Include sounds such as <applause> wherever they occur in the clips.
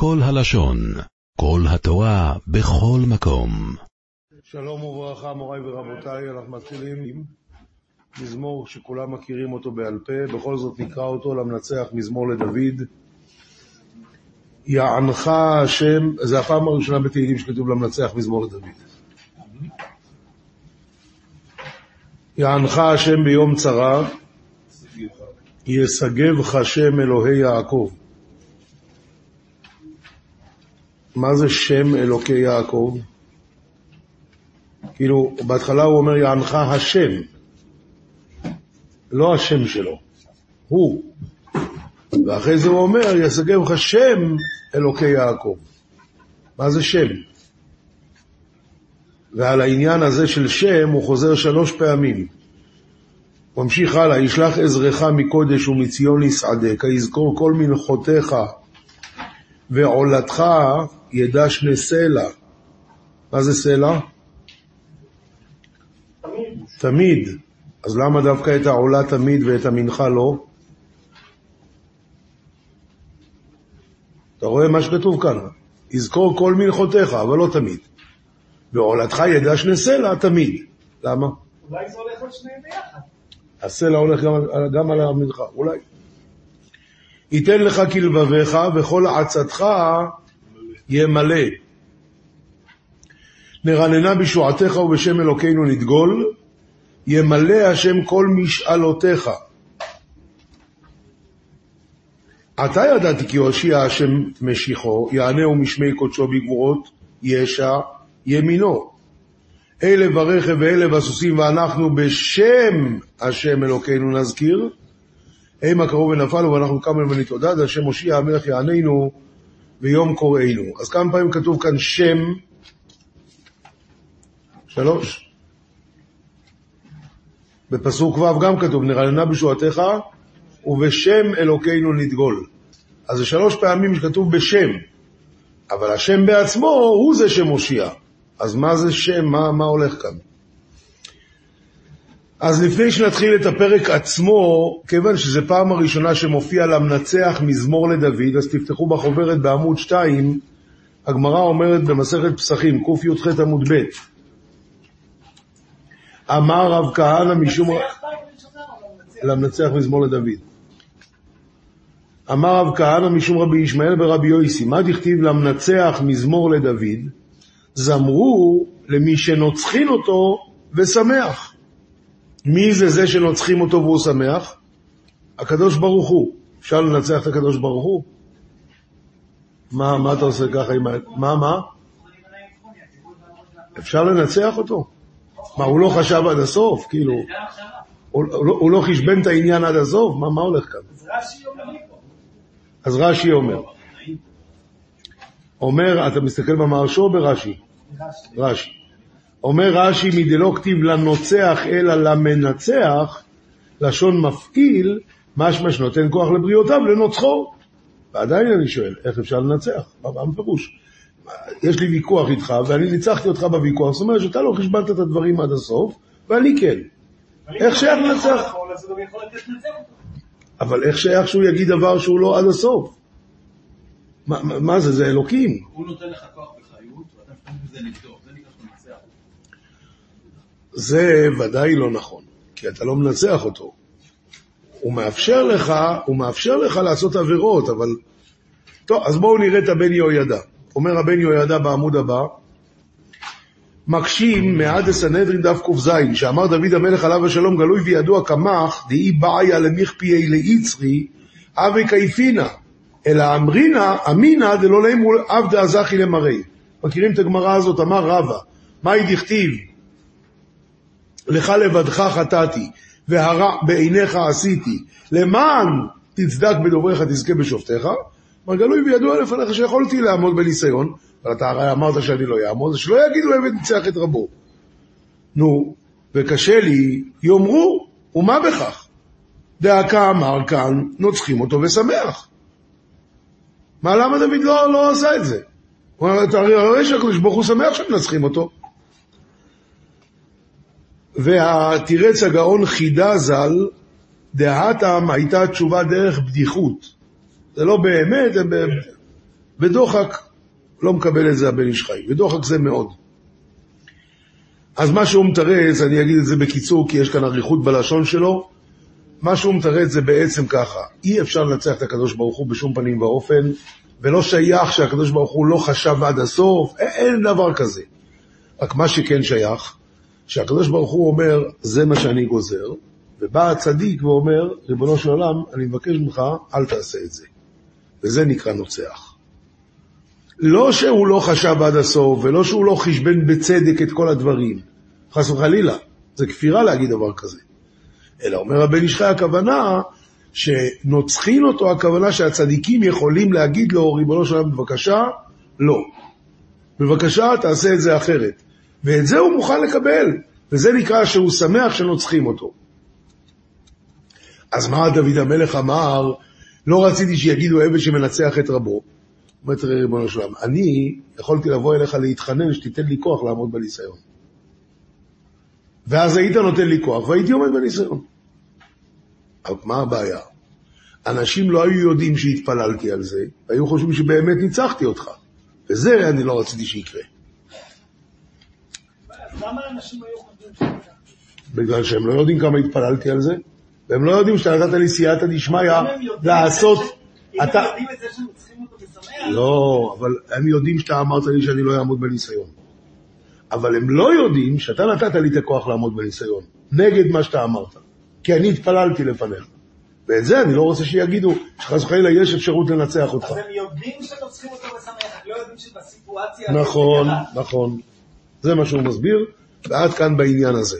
כל הלשון, כל התורה, בכל מקום. שלום וברכה, מוריי ורבותיי, אנחנו מתחילים עם מזמור שכולם מכירים אותו בעל פה, בכל זאת נקרא אותו למנצח מזמור לדוד. יענך השם, זה הפעם הראשונה בתהילים שכתוב למנצח מזמור לדוד. יענך השם ביום צרה, ישגבך שם אלוהי יעקב. מה זה שם אלוקי יעקב? כאילו, בהתחלה הוא אומר יענך השם, לא השם שלו, הוא. ואחרי זה הוא אומר, ישגבך שם אלוקי יעקב. מה זה שם? ועל העניין הזה של שם הוא חוזר שלוש פעמים. הוא ממשיך הלאה, ישלח עזרך מקודש ומציון יסעדך, יזכור כל מנחותיך ועולתך ידע שני סלע. מה זה סלע? תמיד. תמיד. אז למה דווקא את העולה תמיד ואת המנחה לא? אתה רואה מה שכתוב כאן, יזכור כל מנחותיך, אבל לא תמיד. ועולתך ידע שני סלע תמיד. למה? אולי זה הולך על שניהם ביחד. הסלע הולך גם, גם על המנחה, אולי. ייתן לך כלבביך וכל עצתך ימלא. נרננה בשועתך ובשם אלוקינו נדגול, ימלא השם כל משאלותיך. עתה ידעתי כי הושיע השם משיחו, יענהו משמי קודשו בגבורות, ישע ימינו. אלה ברכב ואלה בסוסים, ואנחנו בשם השם אלוקינו נזכיר. המה קראו ונפלו, ואנחנו קמנו ונתעודד, השם הושיע המלך יעננו ויום קוראינו. אז כמה פעמים כתוב כאן שם? שלוש. בפסוק ו' גם כתוב, נרננה בשועתך ובשם אלוקינו נדגול. אז זה שלוש פעמים שכתוב בשם, אבל השם בעצמו הוא זה שמושיע. אז מה זה שם? מה, מה הולך כאן? אז לפני שנתחיל את הפרק עצמו, כיוון שזו פעם הראשונה שמופיע למנצח מזמור לדוד, אז תפתחו בחוברת בעמוד 2, הגמרא אומרת במסכת פסחים, קי"ח עמוד ב', אמר רב כהנא משום... למנצח מזמור לדוד. אמר רב כהנא משום רבי ישמעאל ברבי יויסי, מה דכתיב למנצח מזמור לדוד? זמרו למי שנוצחין אותו ושמח. מי זה זה שנוצחים אותו והוא שמח? הקדוש ברוך הוא. אפשר לנצח את הקדוש ברוך הוא? מה, מה אתה עושה ככה עם ה... מה, מה? אפשר לנצח אותו? מה, הוא לא חשב עד הסוף? כאילו... הוא, לא, הוא לא חשבן את העניין עד הסוף? מה, מה הולך כאן? אז רש"י אומר. אומר, אתה מסתכל במהרשו או ברש"י? רש"י. אומר רש"י, מדלא כתיב לנוצח אלא למנצח, לשון מפעיל, משמע שנותן כוח לבריאותיו לנוצחו. ועדיין אני שואל, איך אפשר לנצח? מה הפירוש? יש לי ויכוח איתך, ואני ניצחתי אותך בוויכוח, זאת אומרת שאתה לא חשבנת את הדברים עד הסוף, ואני כן. איך שייך לנצח? אבל איך שייך שהוא יגיד דבר שהוא לא עד הסוף? מה, מה זה, זה אלוקים. הוא נותן לך כוח בחיות, ואתה משתמש בזה נגדו, זה נקרא שאתה מנצח אותו. זה ודאי לא נכון, כי אתה לא מנצח אותו. הוא מאפשר לך, הוא מאפשר לך לעשות עבירות, אבל... טוב, אז בואו נראה את הבן יהוידע. אומר הבן יהוידע בעמוד הבא, מקשים מעד הסנהדרין דף ק"ז, שאמר דוד המלך עליו השלום גלוי וידוע קמח, דאי בעיה למכפיי ליצרי, אבי קייפינה, אלא אמרינה, אמינא דלא לימו עבדה זכי למראי. מכירים את הגמרא הזאת, אמר רבא, מהי דכתיב? לך לבדך חטאתי, והרע בעיניך עשיתי, למען תצדק בדובריך תזכה בשופטיך, אבל גלוי וידוע לפניך שיכולתי לעמוד בניסיון, אבל אתה הרי אמרת שאני לא אעמוד, שלא יגידו עבד ניצח את רבו. נו, וקשה לי, יאמרו, ומה בכך? דאקה אמר כאן, נוצחים אותו ושמח. מה, למה דוד לא, לא עשה את זה? הוא אומר, רואה שהקדוש ברוך הוא שמח שמנצחים אותו. והתירץ הגאון חידה ז"ל, דהתם הייתה תשובה דרך בדיחות. זה לא באמת, זה ב... ודוחק לא מקבל את זה הבן איש חי, ודוחק זה מאוד. אז מה שהוא מתרץ, אני אגיד את זה בקיצור, כי יש כאן אריכות בלשון שלו, מה שהוא מתרץ זה בעצם ככה, אי אפשר לנצח את הקדוש ברוך הוא בשום פנים ואופן, ולא שייך שהקדוש ברוך הוא לא חשב עד הסוף, אין דבר כזה. רק מה שכן שייך, שהקדוש ברוך הוא אומר, זה מה שאני גוזר, ובא הצדיק ואומר, ריבונו של עולם, אני מבקש ממך, אל תעשה את זה. וזה נקרא נוצח. לא שהוא לא חשב עד הסוף, ולא שהוא לא חשבן בצדק את כל הדברים. חס וחלילה, זה כפירה להגיד דבר כזה. אלא אומר הבן איש חי הכוונה, שנוצחין אותו, הכוונה שהצדיקים יכולים להגיד לו, ריבונו של עולם, בבקשה, לא. בבקשה, תעשה את זה אחרת. ואת זה הוא מוכן לקבל, וזה נקרא שהוא שמח שנוצחים אותו. אז מה דוד המלך אמר? לא רציתי שיגידו עבד שמנצח את רבו. אומר, תראה ריבונו של עולם, אני יכולתי לבוא אליך להתחנן שתיתן לי כוח לעמוד בניסיון. ואז היית נותן לי כוח והייתי עומד בניסיון. אבל מה הבעיה? אנשים לא היו יודעים שהתפללתי על זה, היו חושבים שבאמת ניצחתי אותך. וזה אני לא רציתי שיקרה. למה אנשים היו חושבים שזה בגלל שהם לא יודעים כמה התפללתי על זה, והם לא יודעים שאתה נתת לי סייעתא דשמיא לעשות... אם הם אתה... יודעים את זה שהם צריכים אותו בשמח, לא, אבל הם יודעים שאתה אמרת לי שאני לא אעמוד בניסיון. אבל הם לא יודעים שאתה נתת לי את הכוח לעמוד בניסיון, נגד מה שאתה אמרת. כי אני התפללתי לפניך. ואת זה אני לא רוצה שיגידו, שחס וחלילה יש אפשרות לנצח אותך. אז הם יודעים שהם צריכים אותו בשמח, רק לא יודעים שבסיטואציה נכון. נכון. זה מה שהוא מסביר, ועד כאן בעניין הזה.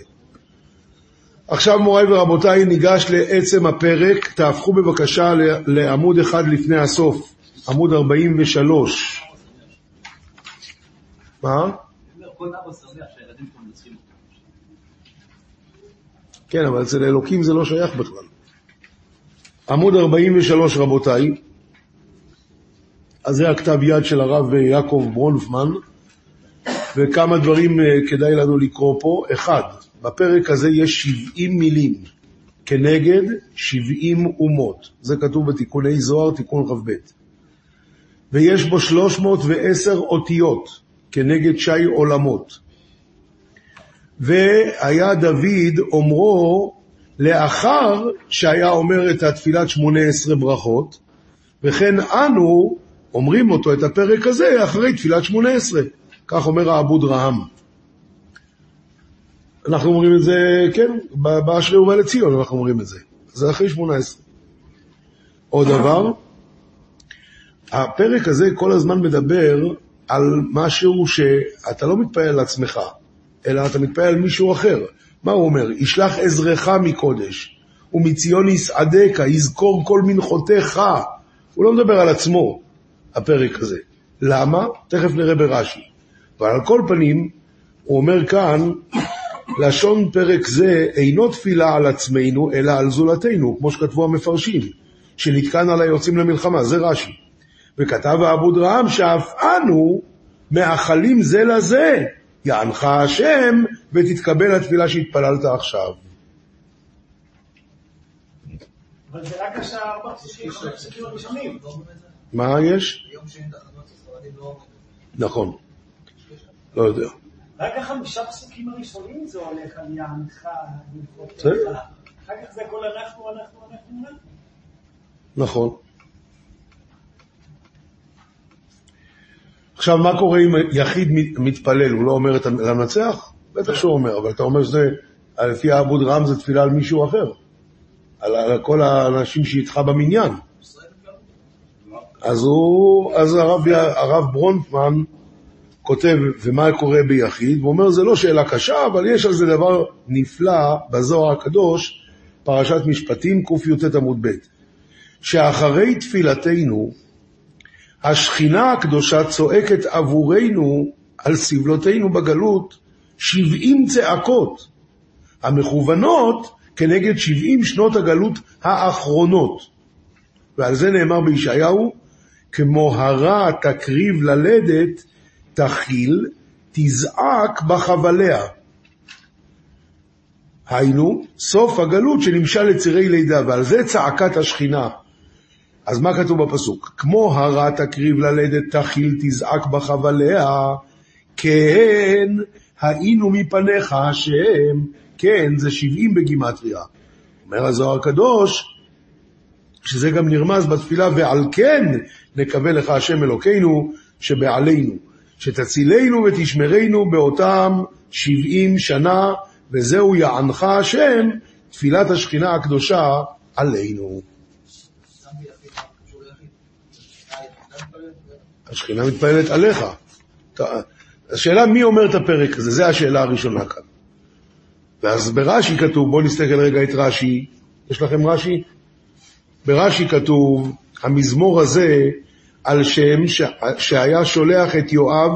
עכשיו מוריי ורבותיי, ניגש לעצם הפרק, תהפכו בבקשה לעמוד אחד לפני הסוף, עמוד 43. מה? כן, אבל אצל אלוקים זה לא שייך בכלל. עמוד 43 רבותיי, אז זה הכתב יד של הרב יעקב ברונפמן, וכמה דברים אה, כדאי לנו לקרוא פה. אחד, בפרק הזה יש 70 מילים כנגד 70 אומות. זה כתוב בתיקוני זוהר, תיקון כ"ב. ויש בו 310 אותיות כנגד שי עולמות. והיה דוד אומרו לאחר שהיה אומר את התפילת 18 ברכות, וכן אנו אומרים אותו, את הפרק הזה, אחרי תפילת 18. כך אומר האבוד רהם. אנחנו אומרים את זה, כן, באשרי ובא לציון אנחנו אומרים את זה. זה אחרי 18. עוד דבר, הפרק הזה כל הזמן מדבר על משהו שאתה לא מתפעל על עצמך, אלא אתה מתפעל על מישהו אחר. מה הוא אומר? ישלח עזרך מקודש, ומציון יסעדך, יזכור כל מנחותיך. הוא לא מדבר על עצמו, הפרק הזה. למה? תכף נראה ברש"י. אבל על כל פנים, הוא אומר כאן, לשון פרק זה אינו תפילה על עצמנו, אלא על זולתנו, כמו שכתבו המפרשים, שנתקן על היוצאים למלחמה, זה רש"י. וכתב האבוד רעם שאף אנו מאחלים זה לזה, יענך השם ותתקבל התפילה שהתפללת עכשיו. אבל זה רק השעה ארבע פסוקים, חמש פסוקים הראשונים. מה יש? לא... נכון. לא יודע. רק החמישה פסוקים הראשונים זה הולך על יענך, בסדר. אחר כך זה הכל אנחנו, אנחנו, אנחנו, אנחנו. נכון. עכשיו, מה קורה אם יחיד מת- מתפלל, הוא לא אומר את המנצח? בטח שהוא אומר, אבל אתה אומר שזה, לפי האבוד רם זה תפילה על מישהו אחר. על, על כל האנשים שאיתך במניין. אז הוא, אז הרב, הרב ברונפמן כותב, ומה קורה ביחיד? הוא אומר, זה לא שאלה קשה, אבל יש על זה דבר נפלא בזוהר הקדוש, פרשת משפטים, קי"ט עמוד ב', שאחרי תפילתנו, השכינה הקדושה צועקת עבורנו על סבלותינו בגלות שבעים צעקות, המכוונות כנגד שבעים שנות הגלות האחרונות. ועל זה נאמר בישעיהו, כמו הרע תקריב ללדת, תכיל, תזעק בחבליה. היינו, סוף הגלות שנמשל לצירי לידה, ועל זה צעקת השכינה. אז מה כתוב בפסוק? כמו הרה תקריב ללדת תכיל תזעק בחבליה, כן היינו מפניך השם, כן זה שבעים בגימטריה. אומר הזוהר הקדוש, שזה גם נרמז בתפילה, ועל כן נקווה לך השם אלוקינו שבעלינו, שתצילנו ותשמרנו באותם שבעים שנה, וזהו יענך השם, תפילת השכינה הקדושה עלינו. השכינה מתפעלת עליך. השאלה מי אומר את הפרק הזה, זו השאלה הראשונה כאן. ואז ברש"י כתוב, בואו נסתכל רגע את רש"י, יש לכם רש"י? ברש"י כתוב, המזמור הזה על שם ש... שהיה שולח את יואב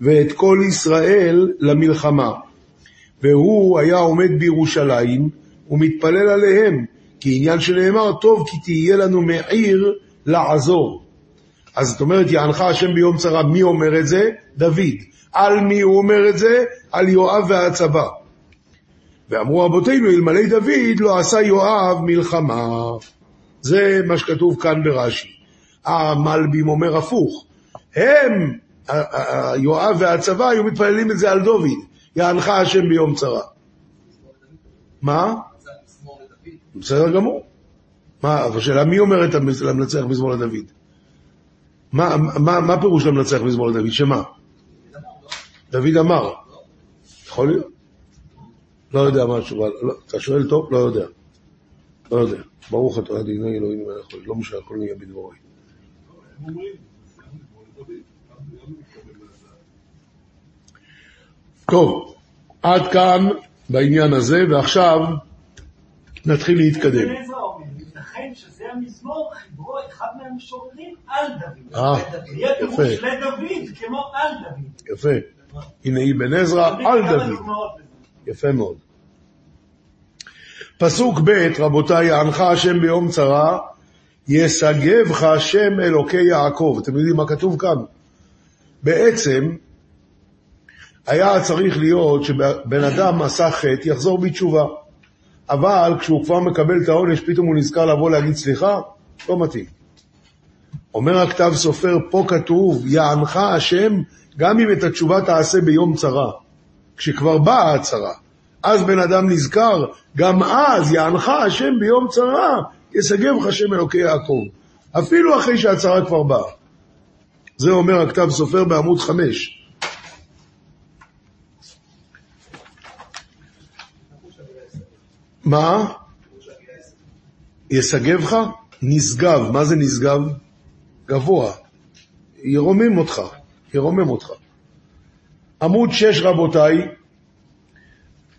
ואת כל ישראל למלחמה. והוא היה עומד בירושלים ומתפלל עליהם, כי עניין שנאמר, טוב כי תהיה לנו מעיר לעזור. אז זאת אומרת, יענך השם ביום צרה, מי אומר את זה? דוד. על מי הוא אומר את זה? על יואב והצבא. ואמרו רבותינו, אלמלא דוד לא עשה יואב מלחמה. זה מה שכתוב כאן ברש"י. המלבים אומר הפוך. הם, יואב והצבא, היו מתפללים את זה על דוד. יענך השם ביום צרה. מה? בסדר גמור. מה, השאלה מי אומר את המנצח מזמור לדוד? מה, מה, מה פירוש למנצח מזמור לדוד? שמה? דוד אמר. יכול להיות? לא יודע מה התשובה. לא, אתה שואל טוב? לא יודע. לא יודע. ברוך אתה אדיני אלוהים. לא משנה, הכל נהיה בדברי. טוב, עד כאן בעניין הזה, ועכשיו נתחיל להתקדם. ייתכן שזה המזמור, חיברו אחד מהמשוררים על דוד. אה, יהיה יפה. לדוד כמו על דוד. יפה. הנה אבן עזרא על דוד. יפה מאוד. פסוק ב', רבותיי, יענך השם ביום צרה, ישגבך השם אלוקי יעקב. אתם יודעים מה כתוב כאן? בעצם, היה צריך להיות שבן אדם עשה חטא, יחזור בתשובה. אבל כשהוא כבר מקבל את העונש, פתאום הוא נזכר לבוא להגיד סליחה? לא מתאים. אומר הכתב סופר, פה כתוב, יענך השם, גם אם את התשובה תעשה ביום צרה. כשכבר באה הצרה. אז בן אדם נזכר, גם אז יענך השם ביום צרה, ישגבך השם אלוקי יעקב. אפילו אחרי שהצרה כבר באה. זה אומר הכתב סופר בעמוד חמש. מה? ישגבך? נשגב. מה זה נשגב? גבוה. ירומם אותך. ירומם אותך. עמוד שש רבותיי,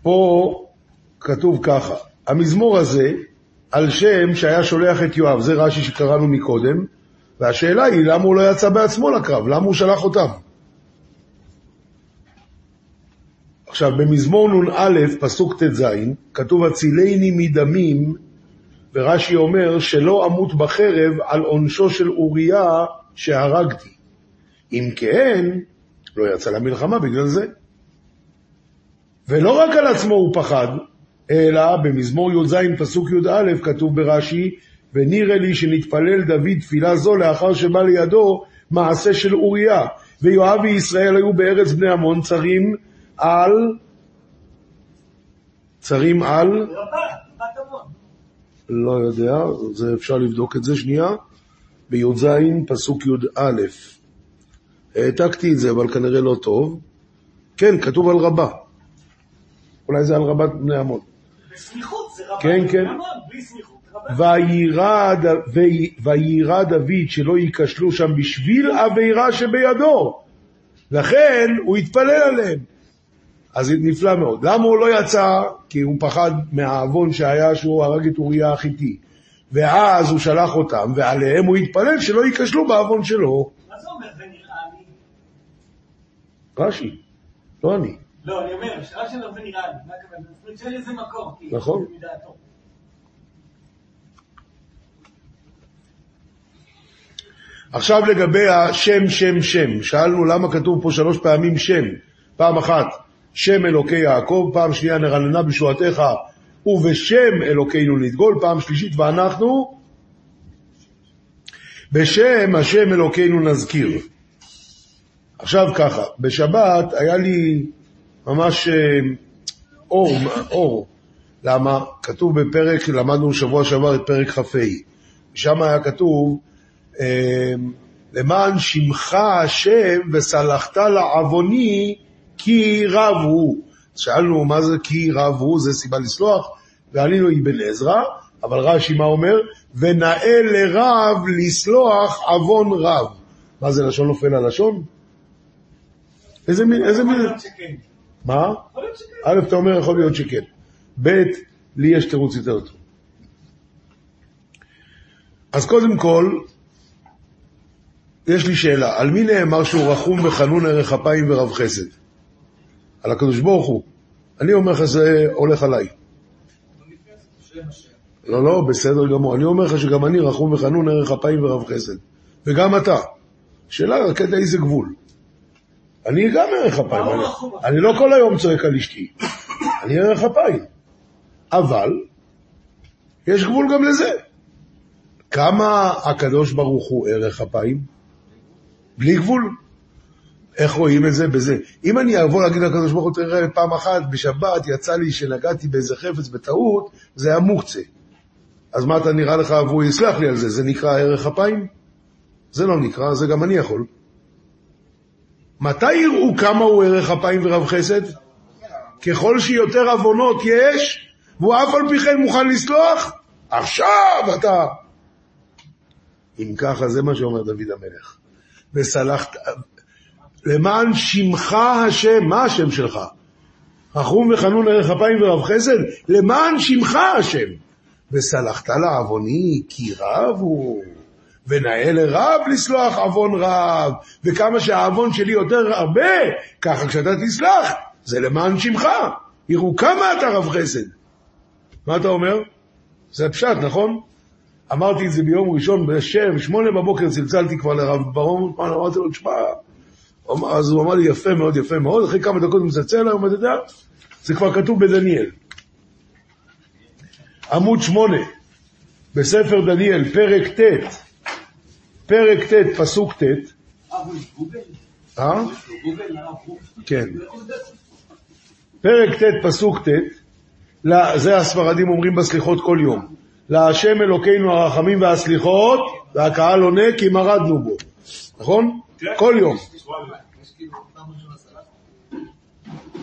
פה כתוב ככה, המזמור הזה על שם שהיה שולח את יואב, זה רש"י שקראנו מקודם, והשאלה היא למה הוא לא יצא בעצמו לקרב, למה הוא שלח אותם? עכשיו, במזמור נ"א, פסוק ט"ז, כתוב הצילני מדמים, ורש"י אומר שלא אמות בחרב על עונשו של אוריה שהרגתי. אם כן, לא יצא למלחמה בגלל זה. ולא רק על עצמו הוא פחד, אלא במזמור י"ז פסוק י"א כתוב ברש"י, ונראה לי שנתפלל דוד תפילה זו לאחר שבא לידו מעשה של אוריה, ויואב וישראל היו בארץ בני עמון צרים על, צרים על. לא יודע, זה אפשר לבדוק את זה שנייה, בי"ז פסוק י"א. העתקתי את זה, אבל כנראה לא טוב. כן, כתוב על רבה. אולי זה על רבת בני עמון. בסמיכות זה רבה. כן, כן. בלי סמיכות. ויירא דוד שלא ייכשלו שם בשביל עבירה שבידו. לכן הוא התפלל עליהם. אז זה נפלא מאוד. למה הוא לא יצא? כי הוא פחד מהעוון שהיה שהוא הרג את אוריה החיתי. ואז הוא שלח אותם, ועליהם הוא התפלל שלא ייכשלו בעוון שלו. מה זה אומר זה נראה לי? רש"י, לא אני. לא, אני אומר, שרק שאומר זה נראה לי. מה הכוונה? זאת שאין לזה מקור. כי נכון. עכשיו לגבי השם, שם, שם. שאלנו למה כתוב פה שלוש פעמים שם. פעם אחת, שם אלוקי יעקב, פעם שנייה נרננה בשועתך ובשם אלוקינו נדגול, פעם שלישית ואנחנו בשם השם אלוקינו נזכיר. עכשיו ככה, בשבת היה לי ממש אה, אור, אור. למה? כתוב בפרק, למדנו שבוע שעבר את פרק כ"ה. שם היה כתוב, אה, למען שמך השם וסלחת לעווני כי רב הוא. שאלנו מה זה כי רב הוא, זה סיבה לסלוח, וענינו אבן עזרא, אבל רש"י מה אומר? ונאה לרב לסלוח עוון רב. מה זה לשון נופל הלשון? איזה מין, איזה מין... מה? א', אתה אומר יכול להיות שכן. ב', לי יש תירוץ יותר טוב. אז קודם כל, יש לי שאלה, על מי נאמר שהוא רחום וחנון ערך אפיים ורב חסד? על הקדוש ברוך הוא. אני אומר לך זה הולך עליי. לא, לא, בסדר גמור. אני אומר לך שגם אני רחום וחנון ערך אפיים ורב חסד. וגם אתה. שאלה רק עד איזה גבול. אני גם ערך אפיים. אני-? אני לא כל היום צועק על אשתי. אני ערך אפיים. אבל, יש גבול גם לזה. כמה הקדוש ברוך הוא ערך אפיים? בלי גבול. איך רואים את זה? בזה. אם אני אבוא להגיד לקדוש ברוך הוא, תראה, פעם אחת בשבת יצא לי שנגעתי באיזה חפץ בטעות, זה היה מוקצה. אז מה אתה נראה לך, והוא יסלח לי על זה, זה נקרא ערך אפיים? זה לא נקרא, זה גם אני יכול. מתי יראו כמה הוא ערך אפיים ורב חסד? ככל שיותר עוונות יש, והוא אף על פי כן מוכן לסלוח, עכשיו אתה... אם ככה, זה מה שאומר דוד המלך. וסלחת, למען שמך השם, מה השם שלך? רחום וחנון ערך אפיים ורב חסד, למען שמך השם. וסלחת לעווני כי רב הוא, ונאה לרב לסלוח עוון רב, וכמה שהעוון שלי יותר הרבה, ככה כשאתה תסלח, זה למען שמך. יראו כמה אתה רב חסד. מה אתה אומר? זה פשט, נכון? אמרתי את זה ביום ראשון בשם, שמונה בבוקר צלצלתי כבר לרב ברום, אמרתי לו, תשמע, אז הוא אמר לי, יפה מאוד, יפה מאוד, אחרי כמה דקות הוא מצלצל היום, אתה יודע, זה כבר כתוב בדניאל. עמוד שמונה, בספר דניאל, פרק ט', פרק ט', פסוק ט', אה? כן. פרק ט', פסוק ט', זה הספרדים אומרים בסליחות כל יום. להשם אלוקינו הרחמים והסליחות, והקהל עונה כי מרדנו בו. נכון? כל יום.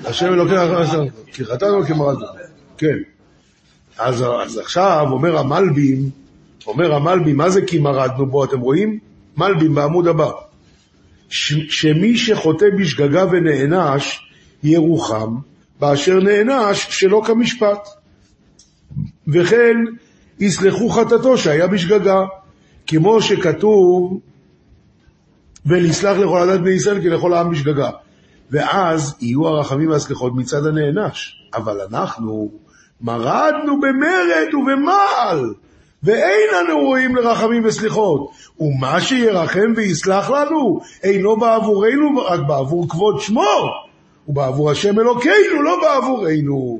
השם אלוקינו הרחמים והסליחות, כי חטאנו כי מרדנו. כן. אז עכשיו אומר המלבים, אומר המלבים, מה זה כי מרדנו בו, אתם רואים? מלבים בעמוד הבא. שמי שחוטא בשגגה ונענש, ירוחם, באשר נענש שלא כמשפט. וכן יסלחו חטאתו שהיה בשגגה, כמו שכתוב, ונסלח לכל עדת בני ישראל כי לכל העם בשגגה. ואז יהיו הרחמים והסליחות מצד הנענש. אבל אנחנו מרדנו במרד ובמעל, ואין אנו ראויים לרחמים וסליחות. ומה שירחם ויסלח לנו, אינו בעבורנו, רק בעבור כבוד שמו, ובעבור השם אלוקינו, לא בעבורנו.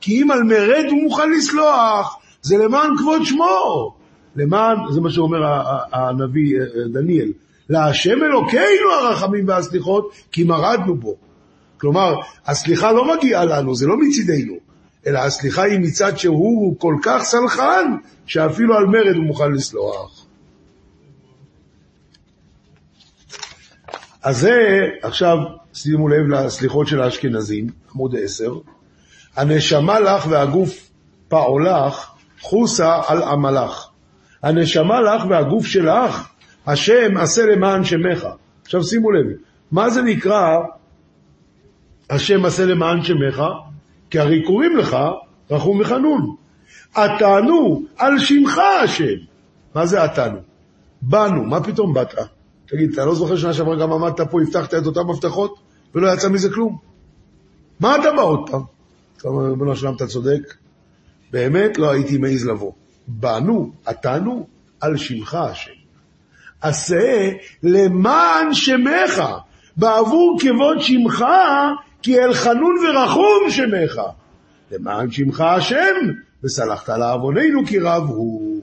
כי אם על מרד הוא מוכן לסלוח, זה למען כבוד שמו. למען, זה מה שאומר הנביא אה, אה, דניאל, להשם אלוקינו הרחמים והסליחות, כי מרדנו בו. כלומר, הסליחה לא מגיעה לנו, זה לא מצידנו, אלא הסליחה היא מצד שהוא כל כך סלחן, שאפילו על מרד הוא מוכן לסלוח. אז זה, עכשיו, שימו לב לסליחות של האשכנזים, עמוד 10, הנשמה לך והגוף פעולך, חוסה על עמלך. הנשמה לך והגוף שלך, השם עשה למען שמך. עכשיו שימו לב, מה זה נקרא השם עשה למען שמך? כי הרי קוראים לך רחום וחנון. עתנו על שמך השם. מה זה עתנו? באנו, מה פתאום באת? תגיד, אתה לא זוכר שנה שעברה גם עמדת פה, הבטחת את אותן הבטחות, ולא יצא מזה כלום? מה אתה בא עוד פעם? אתה אומר, ריבונו שלם, אתה צודק, באמת לא הייתי מעז לבוא. באנו, עתנו על שמך השם. עשה למען שמך, בעבור כבוד שמך, כי אל חנון ורחום שמך. למען שמך השם, וסלחת לעווננו כי רב הוא.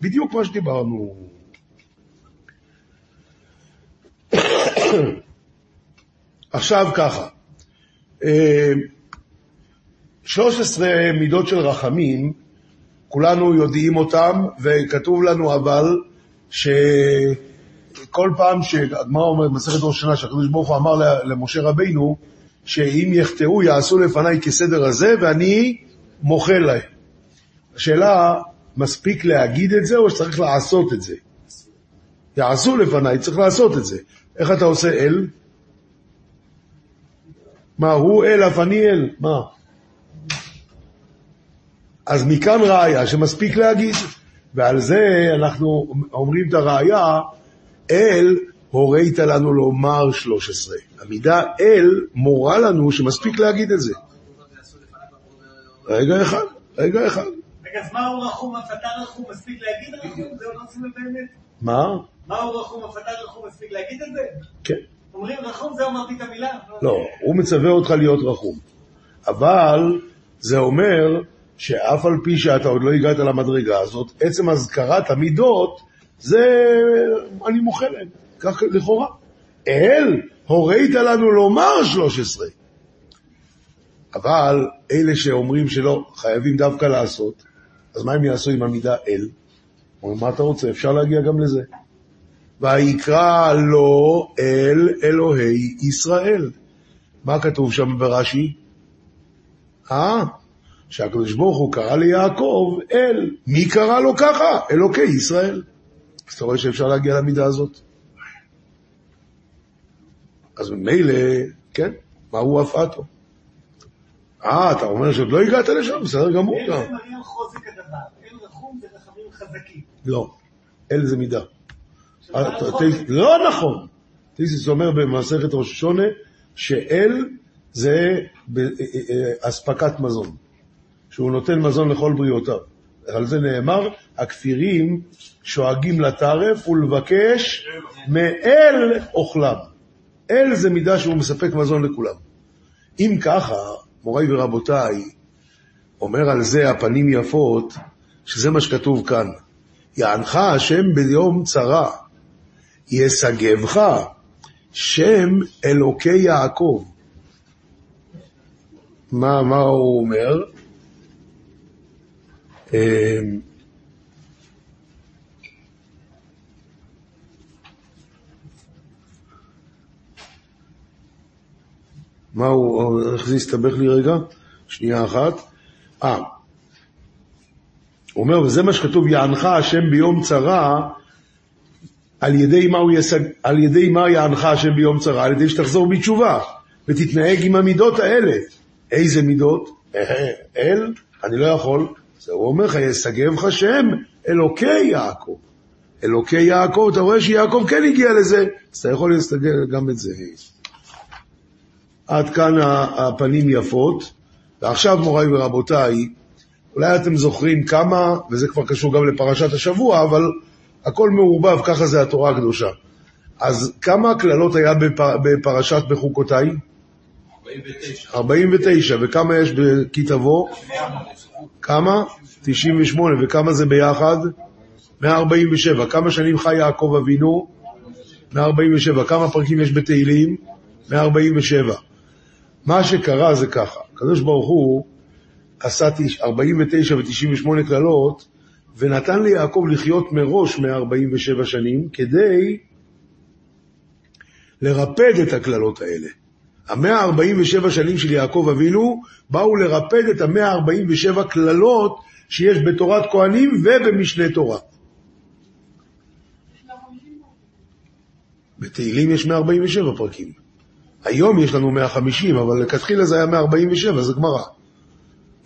בדיוק מה שדיברנו. עכשיו ככה, אה, 13 מידות של רחמים, כולנו יודעים אותם, וכתוב לנו אבל שכל פעם שהגמרא אומרת במסכת ראש השנה, שהקדוש ברוך הוא אמר למשה רבינו, שאם יחטאו יעשו לפניי כסדר הזה, ואני מוחל להם. השאלה, מספיק להגיד את זה או שצריך לעשות את זה? יעשו לפניי, צריך לעשות את זה. איך אתה עושה אל? מה, הוא אל אף אני אל? מה? אז מכאן ראיה שמספיק להגיד, ועל זה אנחנו אומרים את הראיה, אל הורית לנו לומר 13. המידה אל מורה לנו שמספיק להגיד את זה. רגע אחד, רגע אחד. רגע, אז מה הוא רחום, אתה רחום, מספיק להגיד רחום? זה לא עושים באמת? מה? מה הוא רחום, אתה רחום, מספיק להגיד את זה? כן. אומרים רחום, זה אמרתי את המילה. לא, הוא מצווה אותך להיות רחום. אבל זה אומר שאף על פי שאתה עוד לא הגעת למדרגה הזאת, עצם הזכרת המידות, זה אני מוחה להם, כך לכאורה. אל, הורית לנו לומר 13. אבל אלה שאומרים שלא, חייבים דווקא לעשות, אז מה הם יעשו עם המידה אל? אומרים, מה אתה רוצה? אפשר להגיע גם לזה. ויקרא לו אל אלוהי ישראל. מה כתוב שם ברש"י? אה? שהקדוש ברוך הוא קרא ליעקב אל. מי קרא לו ככה? אלוקי ישראל. אז אתה רואה שאפשר להגיע למידה הזאת. אז ממילא, כן, מה הוא הפעתו? אה, אתה אומר שעוד לא הגעת לשם? בסדר גמור. אל זה מראה חוזק הדבר, אל רחום זה רחמים חזקים. לא, אל זה מידה. אה. ת- לא נכון. טיסיס אומר במסכת ראש השונה, שאל זה ב- אה, אה, אספקת מזון, שהוא נותן מזון לכל בריאותיו. על זה נאמר, הכפירים שואגים לטרף ולבקש מאל אוכלם. אל זה מידה שהוא מספק מזון לכולם. אם ככה, מוריי ורבותיי, אומר על זה הפנים יפות, שזה מה שכתוב כאן. יענך השם ביום צרה, ישגבך שם אלוקי יעקב. מה, מה הוא אומר? מה הוא, איך זה הסתבך לי רגע? שנייה אחת. אה, אומר, וזה מה שכתוב, יענך השם ביום צרה, על ידי מה הוא ישג... על ידי מה יענך השם ביום צרה? על ידי שתחזור בתשובה, ותתנהג עם המידות האלה. איזה מידות? אל, אני לא יכול. זה הוא אומר לך, ישגב שם אלוקי יעקב. אלוקי יעקב, אתה רואה שיעקב כן הגיע לזה, אז אתה יכול להסתגל גם את זה. עד כאן הפנים יפות, ועכשיו מוריי ורבותיי, אולי אתם זוכרים כמה, וזה כבר קשור גם לפרשת השבוע, אבל הכל מעורבב, ככה זה התורה הקדושה. אז כמה קללות היה בפ... בפרשת בחוקותיי? 49. 49, וכמה יש בכי תבוא? כמה? 98, וכמה זה ביחד? 147. כמה שנים חי יעקב אבינו? 147. כמה פרקים יש בתהילים? 147. מה שקרה זה ככה, הקדוש ברוך הוא עשה 49 ו-98 קללות, ונתן ליעקב לחיות מראש 147 שנים, כדי לרפד את הקללות האלה. המאה ה-47 שנים של יעקב אבינו באו לרפד את המאה ה-47 קללות שיש בתורת כהנים ובמשנה תורה. בתהילים יש 147 פרקים. היום יש לנו 150, אבל לכתחילה זה היה 147, זה גמרא.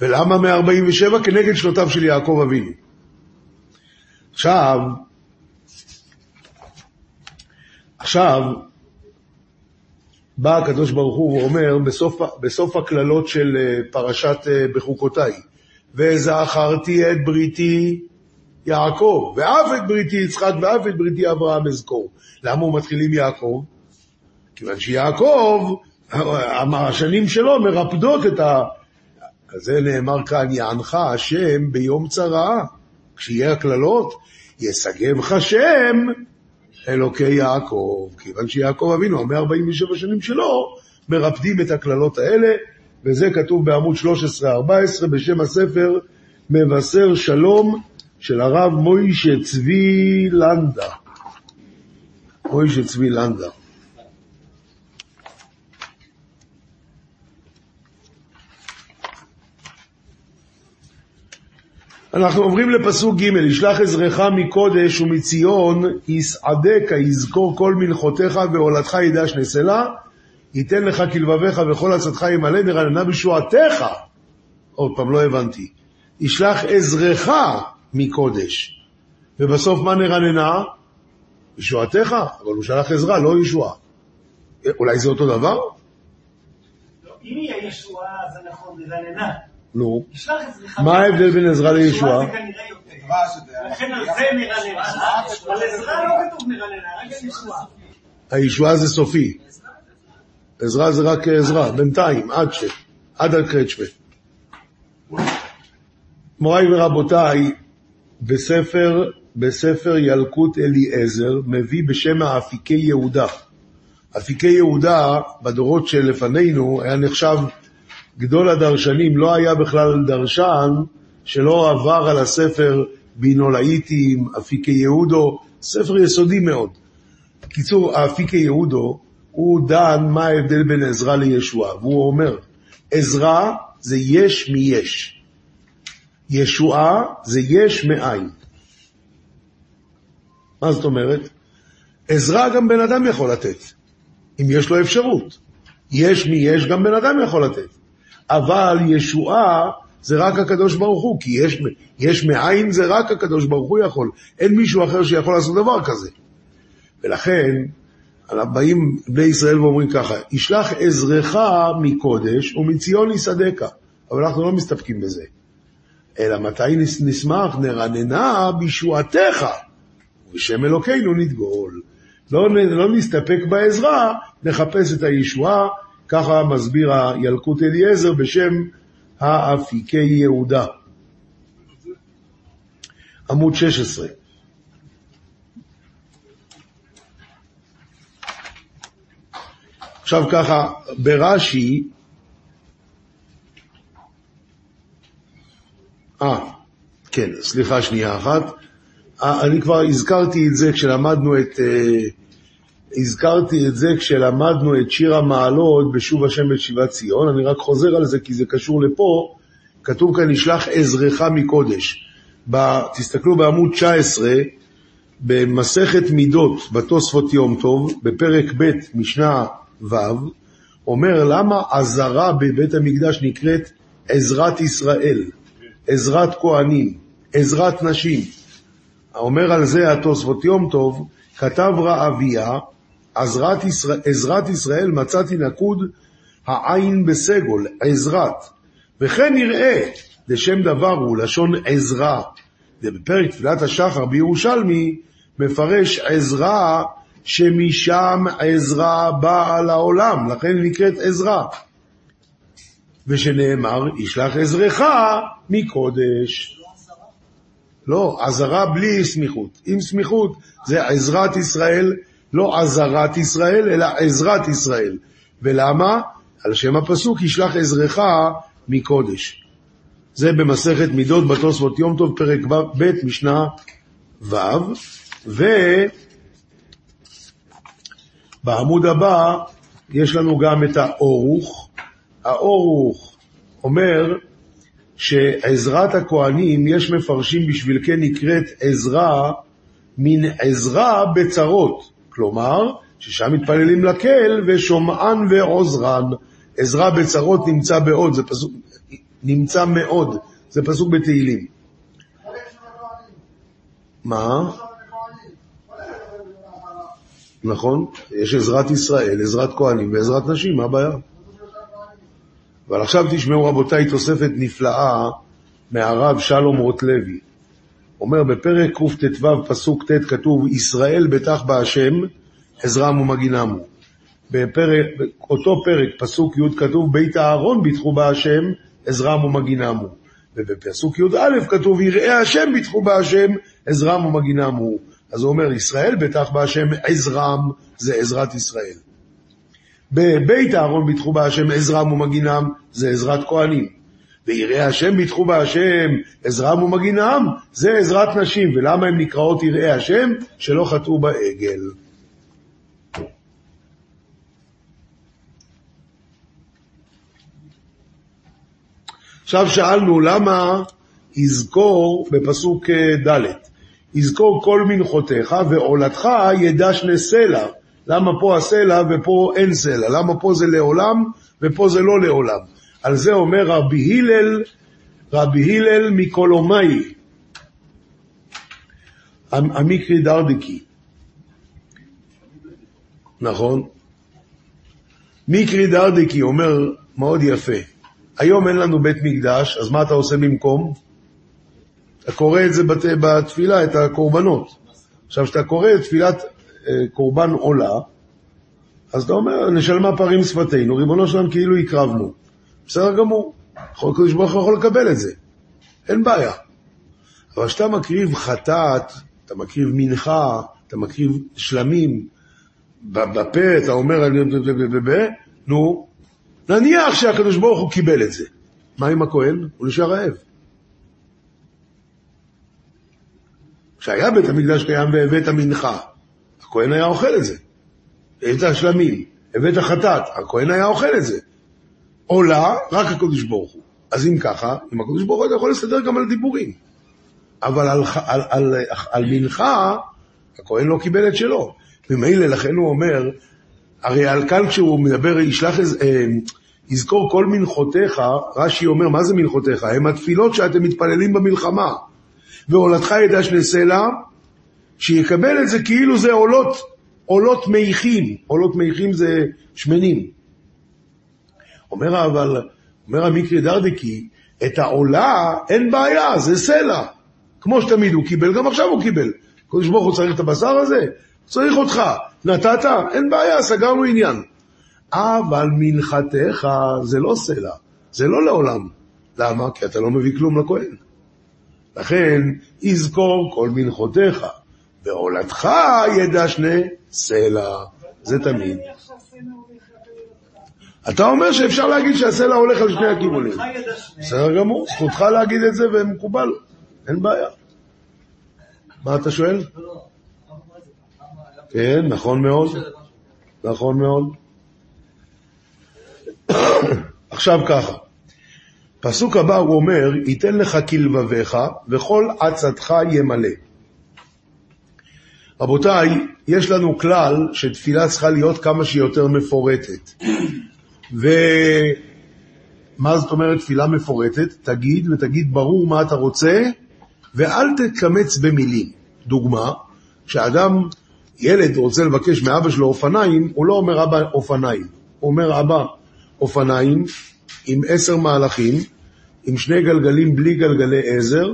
ולמה 147? כנגד שנותיו של יעקב אבינו. עכשיו, עכשיו, בא הקדוש ברוך הוא ואומר בסוף, בסוף הקללות של אה, פרשת אה, בחוקותיי, וזכרתי את בריתי יעקב, ואף את בריתי יצחק, ואף את בריתי אברהם אזכור. למה הוא מתחיל עם יעקב? כיוון שיעקב, השנים שלו מרפדות את ה... אז זה נאמר כאן, יענך השם ביום צרה, כשיהיה הקללות, ישגבך שם אלוקי יעקב, כיוון שיעקב אבינו, המאה 47 שנים שלו, מרפדים את הקללות האלה, וזה כתוב בעמוד 13-14 בשם הספר מבשר שלום של הרב מוישה צבי לנדה. מוישה צבי לנדה. אנחנו עוברים לפסוק ג' ישלח עזרך מקודש ומציון יסעדך יזכור כל מנחותיך והולדך ידש נסלה ייתן לך כלבביך וכל עצתך ימלא נרננה בשועתך עוד פעם לא הבנתי ישלח עזרך מקודש ובסוף מה נרננה? ישועתך אבל הוא שלח עזרה לא ישועה אולי זה אותו דבר? לא, אם יהיה ישועה, זה נכון, זה רננה. נו. מה ההבדל בין לישועה? על. על עזרה לא על. הישועה זה סופי. עזרה זה רק עזרה, בינתיים, עד ש... עד הקרצ'ווה. מוריי ורבותיי, בספר, בספר ילקוט אליעזר מביא בשם האפיקי יהודה. אפיקי יהודה, בדורות שלפנינו, היה נחשב גדול הדרשנים, לא היה בכלל דרשן שלא עבר על הספר בינולאיטים, אפיקי יהודו, ספר יסודי מאוד. בקיצור, האפיקי יהודו, הוא דן מה ההבדל בין עזרה לישועה, והוא אומר, עזרה זה יש מיש, ישועה זה יש מאין. מה זאת אומרת? עזרה גם בן אדם יכול לתת, אם יש לו אפשרות. יש מיש גם בן אדם יכול לתת. אבל ישועה זה רק הקדוש ברוך הוא, כי יש, יש מאין זה רק הקדוש ברוך הוא יכול. אין מישהו אחר שיכול לעשות דבר כזה. ולכן, באים בני ישראל ואומרים ככה, ישלח עזרך מקודש ומציון יסעדך. אבל אנחנו לא מסתפקים בזה. אלא מתי נשמח? נרננה בישועתך, ובשם אלוקינו נדגול. לא, לא נסתפק בעזרה, נחפש את הישועה, ככה מסביר הילקוט אליעזר בשם האפיקי יהודה. עמוד 16. עכשיו ככה, ברש"י, אה, כן, סליחה שנייה אחת. אה, אני כבר הזכרתי את זה כשלמדנו את, אה, הזכרתי את זה כשלמדנו את שיר המעלות בשוב השם את שיבת ציון, אני רק חוזר על זה כי זה קשור לפה, כתוב כאן נשלח עזרך מקודש. ב, תסתכלו בעמוד 19, במסכת מידות בתוספות יום טוב, בפרק ב' משנה ו', אומר למה עזרה בבית המקדש נקראת עזרת ישראל, עזרת כהנים, עזרת נשים. אומר על זה התוספות יום טוב, כתב רעביה, עזרת ישראל, עזרת ישראל מצאתי נקוד העין בסגול, עזרת. וכן נראה, לשם דבר הוא, לשון עזרה. ובפרק תפילת השחר בירושלמי, מפרש עזרה שמשם עזרה באה לעולם, לכן היא נקראת עזרה. ושנאמר, ישלח עזרך מקודש. לא, עזרה בלי סמיכות. עם סמיכות זה עזרת ישראל, לא עזרת ישראל, אלא עזרת ישראל. ולמה? על שם הפסוק, ישלח עזרך מקודש. זה במסכת מידות בתוספות יום טוב, פרק ב', משנה ו', ובעמוד הבא יש לנו גם את האורוך. האורוך אומר שעזרת הכהנים, יש מפרשים בשביל כן נקראת עזרה, מן עזרה בצרות. כלומר, ששם מתפללים לקהל ושומען ועוזרן. עזרה בצרות נמצא בעוד, זה פסוק, נמצא מאוד, זה פסוק בתהילים. מה? נכון, יש עזרת ישראל, עזרת כהנים ועזרת נשים, מה הבעיה? אבל עכשיו תשמעו רבותיי תוספת נפלאה מהרב שלום רוטלוי. אומר בפרק קט"ו פסוק ט' כתוב ישראל בטח בהשם עזרם ומגינמו. בפרק, אותו פרק פסוק י' כתוב בית אהרון ביטחו בהשם עזרם ומגינמו. ובפסוק י"א כתוב יראי השם ביטחו בהשם עזרם ומגינמו. אז הוא אומר, ישראל בטח בהשם עזרם, זה עזרת ישראל. בבית אהרון ביטחו בהשם עזרם ומגינם, זה עזרת כהנים. ויראי השם ביטחו בהשם עזרם ומגינם, זה עזרת נשים. ולמה הן נקראות יראי השם? שלא חטאו בעגל. עכשיו שאלנו למה יזכור בפסוק ד', יזכור כל מנחותיך ועולתך ידע שני סלע. למה פה הסלע ופה אין סלע? למה פה זה לעולם ופה זה לא לעולם? על זה אומר רבי הלל, רבי הלל מקולומאי, המקרי דרדקי. נכון? מקרי דרדקי אומר מאוד יפה, היום אין לנו בית מקדש, אז מה אתה עושה במקום? אתה קורא את זה בת... בתפילה, את הקורבנות. עכשיו, כשאתה קורא את תפילת אה, קורבן עולה, אז אתה אומר, נשלמה פערים שפתנו, ריבונו שלנו כאילו הקרבנו. בסדר גמור, הקדוש ברוך הוא יכול לקבל את זה, אין בעיה. אבל כשאתה מקריב חטאת, אתה מקריב מנחה, אתה מקריב שלמים, בפה אתה אומר, נו, נניח שהקדוש ברוך הוא קיבל את זה. מה עם הכהן? הוא נשאר רעב. כשהיה בית המקדש קיים והבאת מנחה, הכהן היה אוכל את זה. הבאת שלמים, הבאת חטאת, הכהן היה אוכל את זה. עולה רק הקדוש ברוך הוא. אז אם ככה, עם הקדוש ברוך הוא אתה יכול לסדר גם על דיבורים. אבל על, על, על, על, על מנחה, הכהן לא קיבל את שלו. ממילא לכן הוא אומר, הרי על כאן כשהוא מדבר, ישלח, אה, יזכור כל מנחותיך, רש"י אומר, מה זה מנחותיך? הם התפילות שאתם מתפללים במלחמה. ועולתך ידע שני סלע, שיקבל את זה כאילו זה עולות, עולות מייחים. עולות מייחים זה שמנים. אומר אבל, אומר המקרי דרדקי, את העולה אין בעיה, זה סלע. כמו שתמיד הוא קיבל, גם עכשיו הוא קיבל. קדוש ברוך הוא צריך את הבשר הזה? צריך אותך. נתת? אין בעיה, סגרנו עניין. אבל מנחתך זה לא סלע, זה לא לעולם. למה? כי אתה לא מביא כלום לכהן. לכן, יזכור כל מנחותיך, ועולתך ידע שני סלע. זה תמיד. אתה אומר שאפשר להגיד שהסלע הולך על שני הכיוונים. בסדר גמור, זכותך להגיד את זה ומקובל, אין בעיה. מה אתה שואל? כן, נכון מאוד. נכון מאוד. <coughs> עכשיו ככה, פסוק הבא הוא אומר, ייתן לך כלבביך וכל עצתך ימלא. רבותיי, יש לנו כלל שתפילה צריכה להיות כמה שיותר מפורטת. ומה זאת אומרת תפילה מפורטת? תגיד, ותגיד ברור מה אתה רוצה, ואל תתקמץ במילים. דוגמה, כשאדם, ילד רוצה לבקש מאבא שלו אופניים, הוא לא אומר אבא אופניים, הוא אומר אבא אופניים עם עשר מהלכים, עם שני גלגלים בלי גלגלי עזר,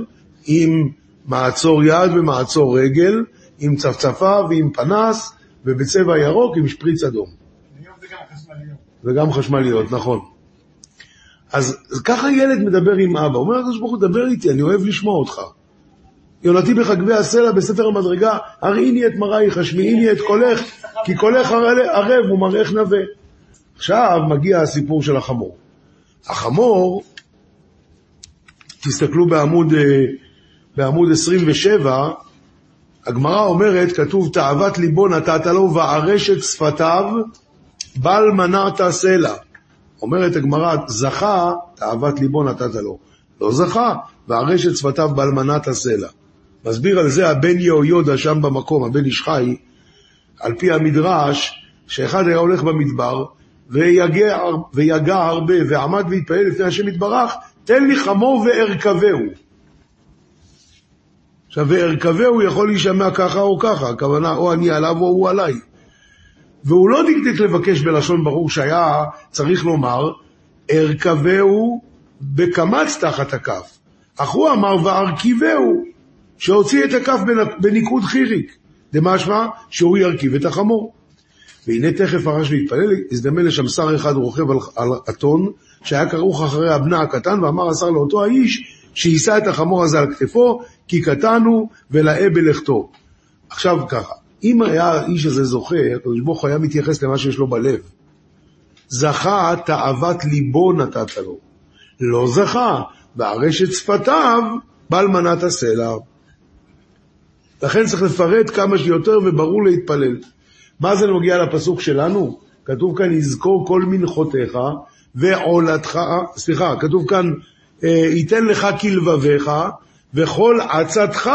עם מעצור יד ומעצור רגל, עם צפצפה ועם פנס, ובצבע ירוק עם שפריץ אדום. וגם חשמליות, נכון. אז, ככה ילד מדבר עם אבא, אומר לקדוש ברוך הוא, דבר איתי, אני אוהב לשמוע אותך. יונתי בחגבי הסלע בספר המדרגה, הראיני את מראייך, השמיעיני את קולך, כי קולך ערב ומראייך נווה. עכשיו מגיע הסיפור של החמור. החמור, תסתכלו בעמוד, אה, בעמוד 27, הגמרא אומרת, כתוב, תאוות ליבו נתת לו וערשת שפתיו בל מנעת סלע. אומרת הגמרא, זכה, תאוות ליבו נתת לו. לא זכה, והרשת שפתיו בל מנעת סלע. מסביר על זה הבן יהויודע שם במקום, הבן איש חי, על פי המדרש, שאחד היה הולך במדבר, ויגע, ויגע הרבה, ועמד והתפלל לפני השם יתברך, תן לי חמור וארכבהו. עכשיו, וארכבהו יכול להישמע ככה או ככה, הכוונה או אני עליו או הוא עליי. והוא לא דקדק לבקש בלשון ברור שהיה צריך לומר, ארכבהו בקמץ תחת הכף. אך הוא אמר וארכיבהו, שהוציא את הכף בניקוד חיריק. דמשמע שהוא ירכיב את החמור. והנה תכף הרש להתפלל, הזדמן לשם שר אחד רוכב על, על אתון, שהיה כרוך אחרי הבנה הקטן, ואמר השר לאותו האיש, שיישא את החמור הזה על כתפו, כי קטן הוא ולאה בלכתו. עכשיו ככה, אם היה האיש הזה זוכה, הקדוש ברוך הוא היה מתייחס למה שיש לו בלב. זכה, תאוות ליבו נתת לו. לא זכה, בארשת שפתיו, בל מנת הסלע. לכן צריך לפרט כמה שיותר וברור להתפלל. מה זה נוגע לפסוק שלנו? כתוב כאן, יזכור כל מנחותיך ועולתך, סליחה, כתוב כאן, אה, ייתן לך כלבביך וכל עצתך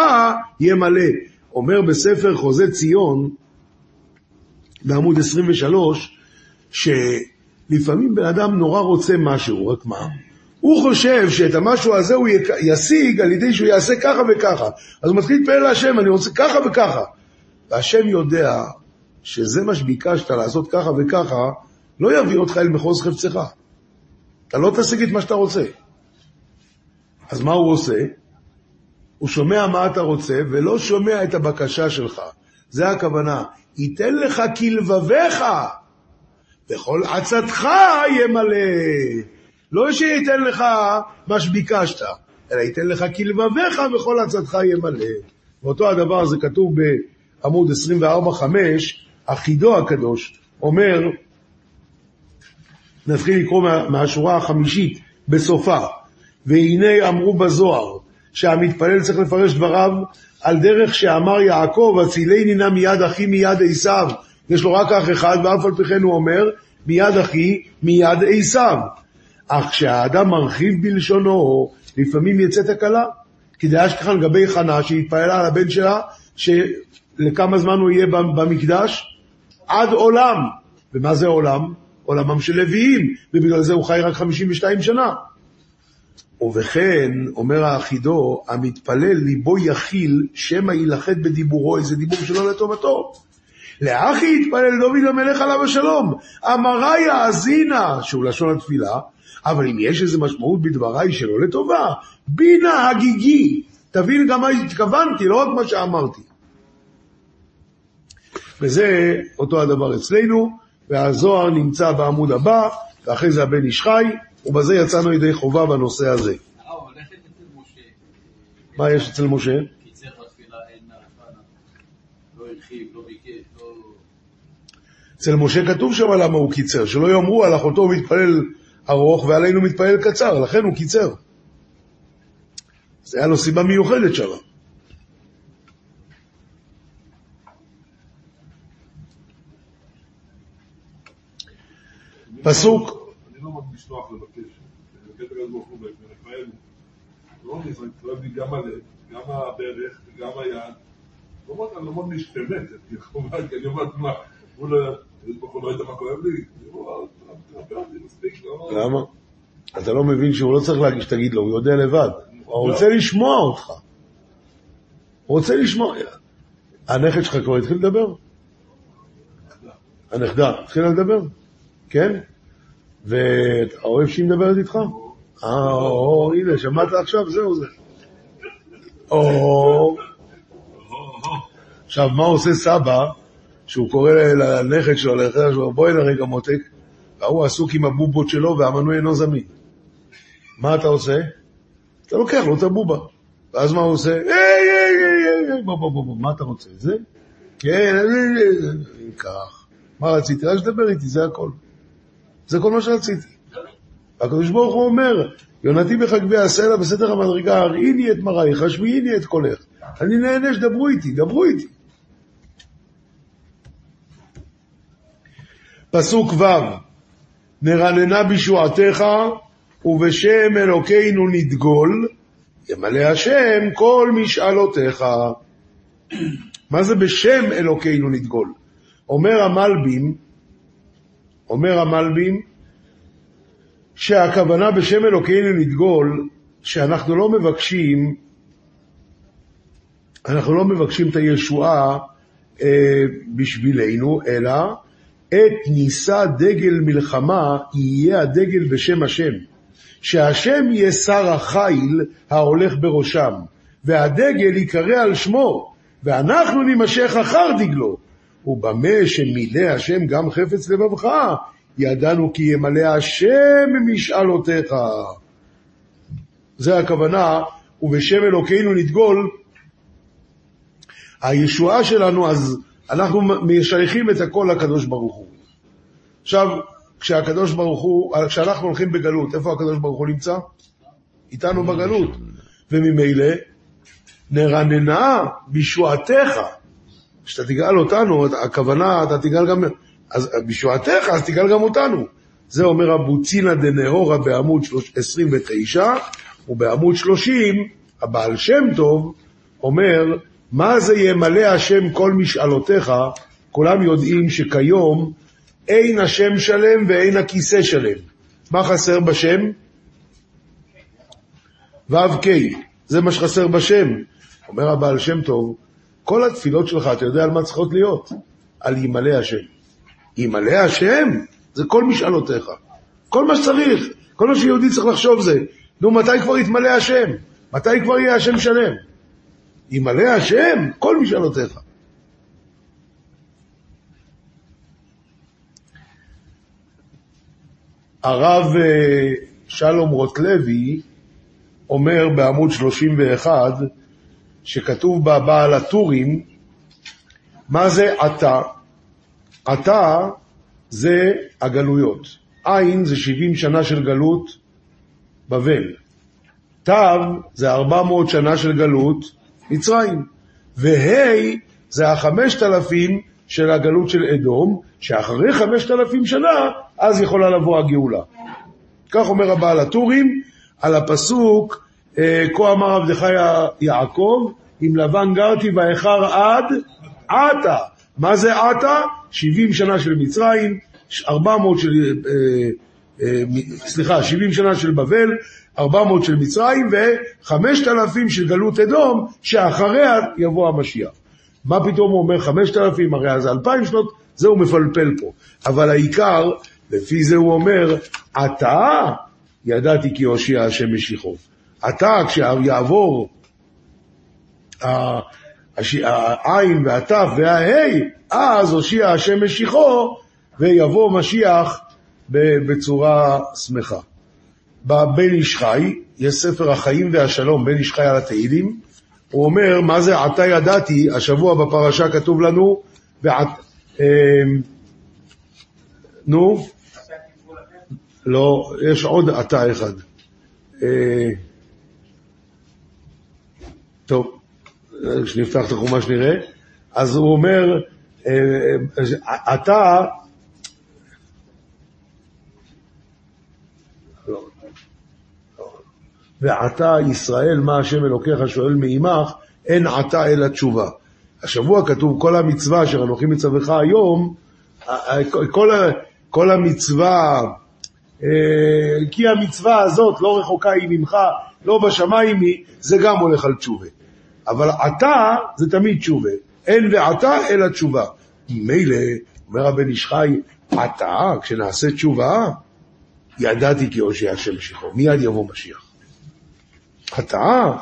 ימלא. אומר בספר חוזה ציון, בעמוד 23, שלפעמים בן אדם נורא רוצה משהו, רק מה? הוא חושב שאת המשהו הזה הוא ישיג על ידי שהוא יעשה ככה וככה. אז הוא מתחיל להתפלל להשם, אני רוצה ככה וככה. והשם יודע שזה מה שביקשת לעשות ככה וככה, לא יביא אותך אל מחוז חפצך. אתה לא תשיג את מה שאתה רוצה. אז מה הוא עושה? הוא שומע מה אתה רוצה ולא שומע את הבקשה שלך. זה הכוונה. ייתן לך כלבביך, וכל עצתך ימלא. לא שייתן לך מה שביקשת, אלא ייתן לך כלבביך וכל עצתך ימלא. ואותו הדבר זה כתוב בעמוד 24-5, אחידו הקדוש אומר, נתחיל לקרוא מה, מהשורה החמישית בסופה, והנה אמרו בזוהר, שהמתפלל צריך לפרש דבריו על דרך שאמר יעקב, הצילני נא מיד אחי מיד עשיו. יש לו רק אח אחד, ואף על פי כן הוא אומר, מיד אחי מיד עשיו. אך כשהאדם מרחיב בלשונו, לפעמים יצא תקלה. כי היה שכחה לגבי חנה שהתפללה על הבן שלה, שלכמה זמן הוא יהיה במקדש? עד עולם. ומה זה עולם? עולמם של לוויים, ובגלל זה הוא חי רק 52 שנה. ובכן, אומר האחידו, המתפלל ליבו יכיל, שמא יילחד בדיבורו, איזה דיבור שלא לטובתו. לאחי יתפלל דוד המלך עליו השלום, אמרה יאזינה, שהוא לשון התפילה, אבל אם יש איזו משמעות בדבריי שלא לטובה, בינה הגיגי, תבין גם מה התכוונתי, לא רק מה שאמרתי. וזה אותו הדבר אצלנו, והזוהר נמצא בעמוד הבא, ואחרי זה הבן איש חי, ובזה יצאנו ידי חובה בנושא הזה. מה יש אצל משה? אצל משה כתוב שם למה הוא קיצר, שלא יאמרו על אחותו הוא מתפלל ארוך ועלינו מתפלל קצר, לכן הוא קיצר. זה היה לו סיבה מיוחדת שם. פסוק לא נוח לבקש, לבקש הקדוש ברוך הוא ולפעמים, לא אני כואב לי גם הלב, גם הברך וגם היד. לא אומר, אני לא מרגיש באמת, כי אני אומר, מה, הוא לא, הקדוש ברוך הוא לא יודע מה כואב לי? אומר, מספיק, לא... למה? אתה לא מבין שהוא לא צריך להגיד שתגיד לו, הוא יודע לבד. הוא רוצה לשמוע אותך. הוא רוצה לשמוע. הנכד שלך כבר התחיל לדבר? הנכדה התחילה לדבר? כן? ואתה אוהב שהיא מדברת איתך? אה, או, הנה, שמעת עכשיו? זהו זה. או... עכשיו, מה עושה סבא, שהוא קורא לנכד שלו, לנכד שלו, בואי הנה רגע מותק, והוא עסוק עם הבובות שלו והמנוי אינו זמין. מה אתה עושה? אתה לוקח לו את הבובה. ואז מה הוא עושה? היי, היי, היי, היי, בוא, בוא, בוא, בוא, מה אתה רוצה? זה? כן, אם כך. מה רציתי? רק שתדבר איתי, זה הכל. זה כל מה שרציתי. הקדוש ברוך הוא אומר, יונתי בחגבי הסלע בסתר המדרגה, הראיני את מראייך, השמיעיני את קולך. אני נהנה שדברו איתי, דברו איתי. פסוק ו' נרננה בישועתך ובשם אלוקינו נדגול, ימלא השם כל משאלותיך. מה זה בשם אלוקינו נדגול? אומר המלבים, אומר המלבים, שהכוונה בשם אלוקינו נדגול, שאנחנו לא מבקשים, אנחנו לא מבקשים את הישועה אה, בשבילנו, אלא את נישא דגל מלחמה יהיה הדגל בשם השם. שהשם יהיה שר החיל ההולך בראשם, והדגל ייקרא על שמו, ואנחנו נימשך אחר דגלו. ובמה שמילא השם גם חפץ לבבך, ידענו כי ימלא השם משאלותיך. זה הכוונה, ובשם אלוקינו נדגול. הישועה שלנו, אז אנחנו משייכים את הכל לקדוש ברוך הוא. עכשיו, כשהקדוש ברוך הוא, כשאנחנו הולכים בגלות, איפה הקדוש ברוך הוא נמצא? איתנו בגלות. וממילא, נרננה בישועתך. כשאתה תגאל אותנו, הכוונה, אתה תגאל גם, אז בישועתך, אז תגאל גם אותנו. זה אומר אבוצינא דנאורה בעמוד 29, ובעמוד 30, הבעל שם טוב אומר, מה זה ימלא השם כל משאלותיך? כולם יודעים שכיום אין השם שלם ואין הכיסא שלם. מה חסר בשם? ו"ק, זה מה שחסר בשם. אומר הבעל שם טוב, כל התפילות שלך, אתה יודע על מה צריכות להיות? על ימלא השם. ימלא השם זה כל משאלותיך. כל מה שצריך, כל מה שיהודי צריך לחשוב זה, נו, מתי כבר יתמלא השם? מתי כבר יהיה השם שלם? ימלא השם כל משאלותיך. הרב אה, שלום רוטלוי אומר בעמוד 31, שכתוב בבעל הטורים, מה זה עתה? עתה זה הגלויות. עין זה 70 שנה של גלות בבל. תו זה 400 שנה של גלות מצרים. וה' זה החמשת אלפים של הגלות של אדום, שאחרי חמשת אלפים שנה, אז יכולה לבוא הגאולה. כך אומר הבעל הטורים על הפסוק, כה אמר עבדך יעקב, עם לבן גרתי ואיכר עד עתה. מה זה עתה? 70 שנה של מצרים, 400 של, אה, אה, סליחה, 70 שנה של בבל, 400 של מצרים ו-5,000 של גלות אדום, שאחריה יבוא המשיח. מה פתאום הוא אומר 5,000, הרי זה 2,000 שנות, זה הוא מפלפל פה. אבל העיקר, לפי זה הוא אומר, אתה ידעתי כי הושיע השם משיחו. אתה, כשיעבור העין והתף וההי, אז הושיע השם משיחו, ויבוא משיח בצורה שמחה. בבן איש חי, יש ספר החיים והשלום, בן איש חי על התהילים, הוא אומר, מה זה עתה ידעתי, השבוע בפרשה כתוב לנו, ועת... אה, נו? לא, יש עוד עתה אחד. אה, טוב, כשנפתח את החומש נראה. אז הוא אומר, אתה ועתה ישראל מה השם אלוקיך שואל מעמך, אין עתה אלא תשובה. השבוע כתוב כל המצווה אשר אנוכי מצווך היום, כל, כל המצווה, אה, כי המצווה הזאת לא רחוקה היא ממך, לא בשמיים היא, זה גם הולך על תשובה. אבל עתה זה תמיד תשובה. אין ועתה אלא תשובה. מילא, אומר הבן איש חי, עתה, כשנעשה תשובה, ידעתי כי הושיע השם משיחו. מיד יבוא משיח. עתה.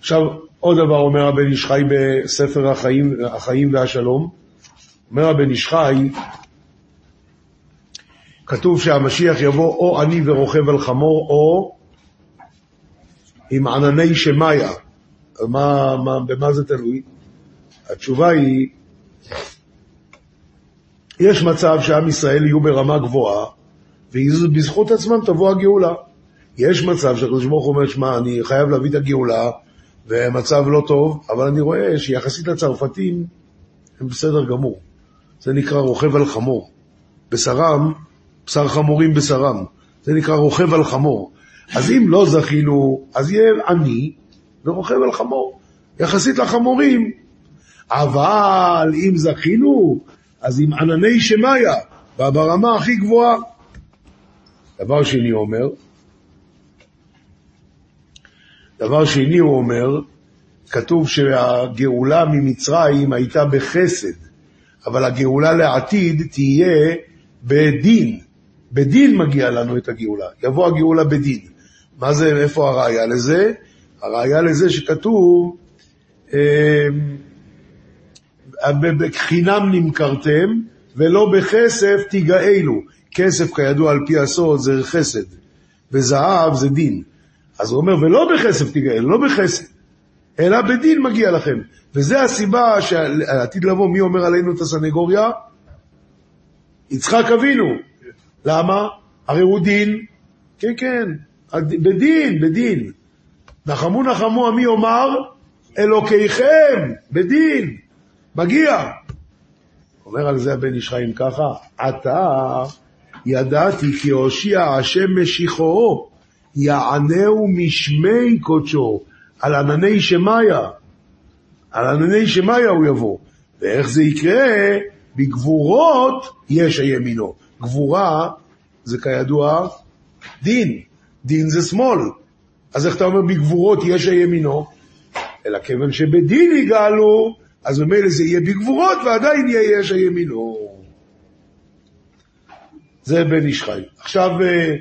עכשיו, עוד דבר אומר הבן איש חי בספר החיים, החיים והשלום. אומר הבן איש חי, כתוב שהמשיח יבוא או עני ורוכב על חמור, או עם ענני שמאיה. מה, מה, במה זה תלוי? התשובה היא, יש מצב שעם ישראל יהיו ברמה גבוהה, ובזכות עצמם תבוא הגאולה. יש מצב שהקדוש ברוך הוא אומר, שמע, אני חייב להביא את הגאולה, ומצב לא טוב, אבל אני רואה שיחסית לצרפתים, הם בסדר גמור. זה נקרא רוכב על חמור. בשרם, בשר חמורים בשרם. זה נקרא רוכב על חמור. אז אם לא זכינו, אז יהיה עני ורוכב על חמור. יחסית לחמורים. אבל אם זכינו, אז עם ענני שמאיה, ברמה הכי גבוהה. דבר שני אומר, דבר שני הוא אומר, כתוב שהגאולה ממצרים הייתה בחסד, אבל הגאולה לעתיד תהיה בדין. בדין מגיע לנו את הגאולה, יבוא הגאולה בדין. מה זה, איפה הראיה לזה? הראיה לזה שכתוב, בחינם נמכרתם ולא בכסף תיגאלו. כסף כידוע על פי הסוד זה חסד, וזהב זה דין. אז הוא אומר, ולא בכסף תיגאלו, לא בחסד. אלא בדין מגיע לכם. וזה הסיבה שעתיד לבוא, מי אומר עלינו את הסנגוריה? יצחק אבינו. למה? הרי הוא דין. כן, כן, בדין, בדין. נחמו נחמו עמי יאמר, אלוקיכם, בדין. מגיע. אומר על זה הבן איש חיים ככה, עתה ידעתי כי הושיע השם משיחו, יענהו משמי קודשו, על ענני שמיא. על ענני שמיא הוא יבוא. ואיך זה יקרה? בגבורות יש הימינו. גבורה זה כידוע דין. דין זה שמאל. אז איך אתה אומר בגבורות יש הימינו? אלא כיוון שבדין יגאלו, אז ממילא זה יהיה בגבורות ועדיין יהיה יש הימינו. זה בן איש חי. עכשיו, אה,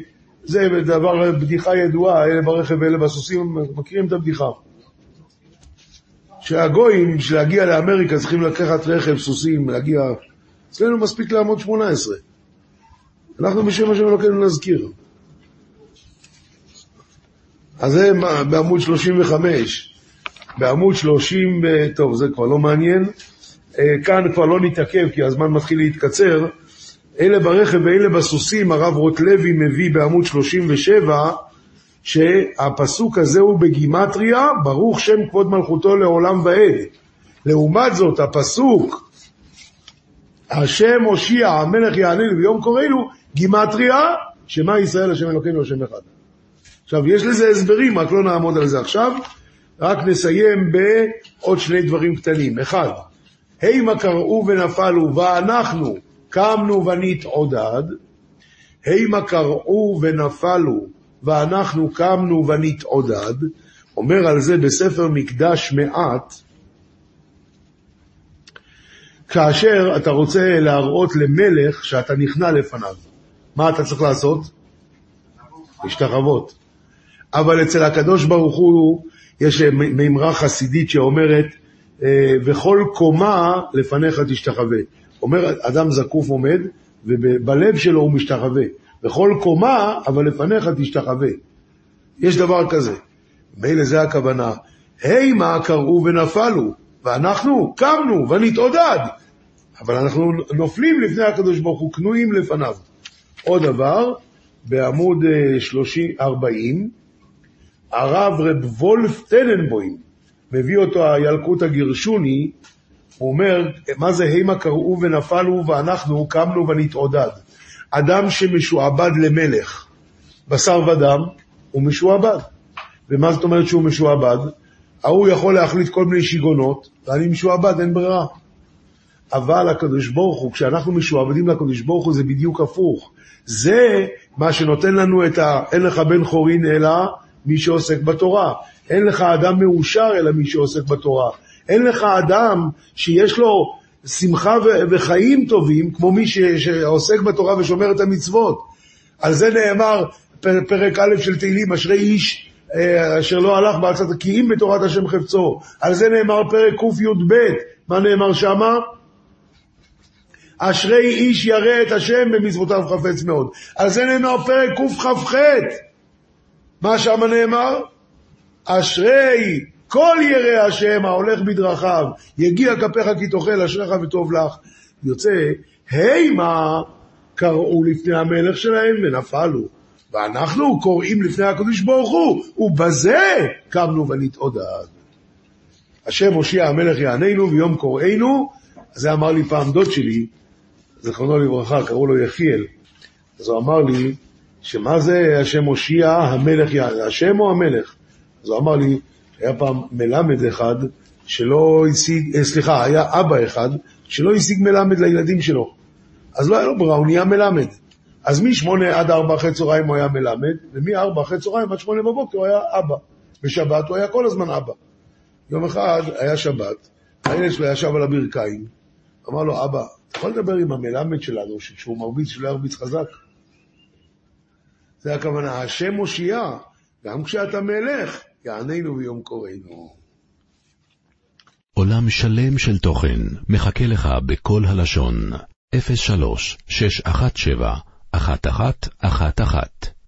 זה דבר, בדיחה ידועה, אלה ברכב ואלה בסוסים, מכירים את הבדיחה. שהגויים, בשביל להגיע לאמריקה, צריכים לקחת רכב, סוסים, להגיע... אצלנו מספיק לעמוד 18. אנחנו בשם השם אלוקינו נזכיר. אז זה בעמוד 35. בעמוד 30, אה, טוב, זה כבר לא מעניין. אה, כאן כבר לא נתעכב, כי הזמן מתחיל להתקצר. אלה ברכב ואלה בסוסים, הרב רוטלוי מביא בעמוד 37, שהפסוק הזה הוא בגימטריה, ברוך שם כבוד מלכותו לעולם ועד. לעומת זאת, הפסוק, השם הושיע, המלך יעננו ביום קוראנו, גימטריה, שמע ישראל השם אלוקינו השם אחד. עכשיו, יש לזה הסברים, רק לא נעמוד על זה עכשיו, רק נסיים בעוד שני דברים קטנים. אחד, הימה קראו ונפלו, ואנחנו קמנו ונתעודד. הימה קראו ונפלו, ואנחנו קמנו ונתעודד. אומר על זה בספר מקדש מעט, כאשר אתה רוצה להראות למלך שאתה נכנע לפניו, מה אתה צריך לעשות? להשתחוות. אבל אצל הקדוש ברוך הוא יש מימרה חסידית שאומרת, אה, וכל קומה לפניך תשתחווה. אומר, אדם זקוף עומד, ובלב שלו הוא משתחווה. וכל קומה, אבל לפניך תשתחווה. יש דבר כזה. מילא זה הכוונה. הימה קראו ונפלו, ואנחנו קמנו ונתעודד. אבל אנחנו נופלים לפני הקדוש ברוך הוא, כנועים לפניו. עוד דבר, בעמוד אה, 30, 40, הרב רב וולף טננבוים, מביא אותו הילקוט הגרשוני, הוא אומר, מה זה הימה קראו ונפלו ואנחנו קמנו ונתעודד. אדם שמשועבד למלך, בשר ודם, הוא משועבד. ומה זאת אומרת שהוא משועבד? ההוא יכול להחליט כל מיני שיגעונות, ואני משועבד, אין ברירה. אבל הקדוש ברוך הוא, כשאנחנו משועבדים לקדוש ברוך הוא, זה בדיוק הפוך. זה מה שנותן לנו את ה... אין לך בן חורין אלא מי שעוסק בתורה. אין לך אדם מאושר אלא מי שעוסק בתורה. אין לך אדם שיש לו שמחה וחיים טובים, כמו מי שעוסק בתורה ושומר את המצוות. על זה נאמר פרק א' של תהילים, אשרי איש אה, אשר לא הלך בעצת אם בתורת השם חפצו. על זה נאמר פרק קי"ב, מה נאמר שמה? אשרי איש ירא את השם במצוותיו חפץ מאוד. על זה נאמר פרק קכ"ח. מה שמה נאמר? אשרי כל ירא השם ההולך בדרכיו, יגיע כפיך כי תאכל אשריך וטוב לך. יוצא, הימה קראו לפני המלך שלהם ונפלו. ואנחנו קוראים לפני הקדוש ברוך הוא, ובזה קמנו ונתעודד. השם הושיע המלך יעננו ויום קוראינו, זה אמר לי פעם דוד שלי, זיכרונו לברכה, קראו לו יחיאל. אז הוא אמר לי, שמה זה השם הושיע, המלך יענה, השם או המלך? אז הוא אמר לי, היה פעם מלמד אחד שלא השיג, אה, סליחה, היה אבא אחד שלא השיג מלמד לילדים שלו. אז לא היה לו ברירה, הוא נהיה מלמד. אז משמונה עד ארבע אחרי צהריים הוא היה מלמד, ומארבע אחרי צהריים עד שמונה בבוקר הוא היה אבא. בשבת הוא היה כל הזמן אבא. יום אחד היה שבת, הילד שלו ישב על הברכיים, אמר לו, אבא, אתה יכול לדבר עם המלמד שלנו, שכשהוא מרביץ שלא ירביץ חזק? זה הכוונה, השם מושיע, גם כשאתה מלך, יעננו ביום קוראינו. עולם שלם של תוכן מחכה לך בכל הלשון, 03 617 1111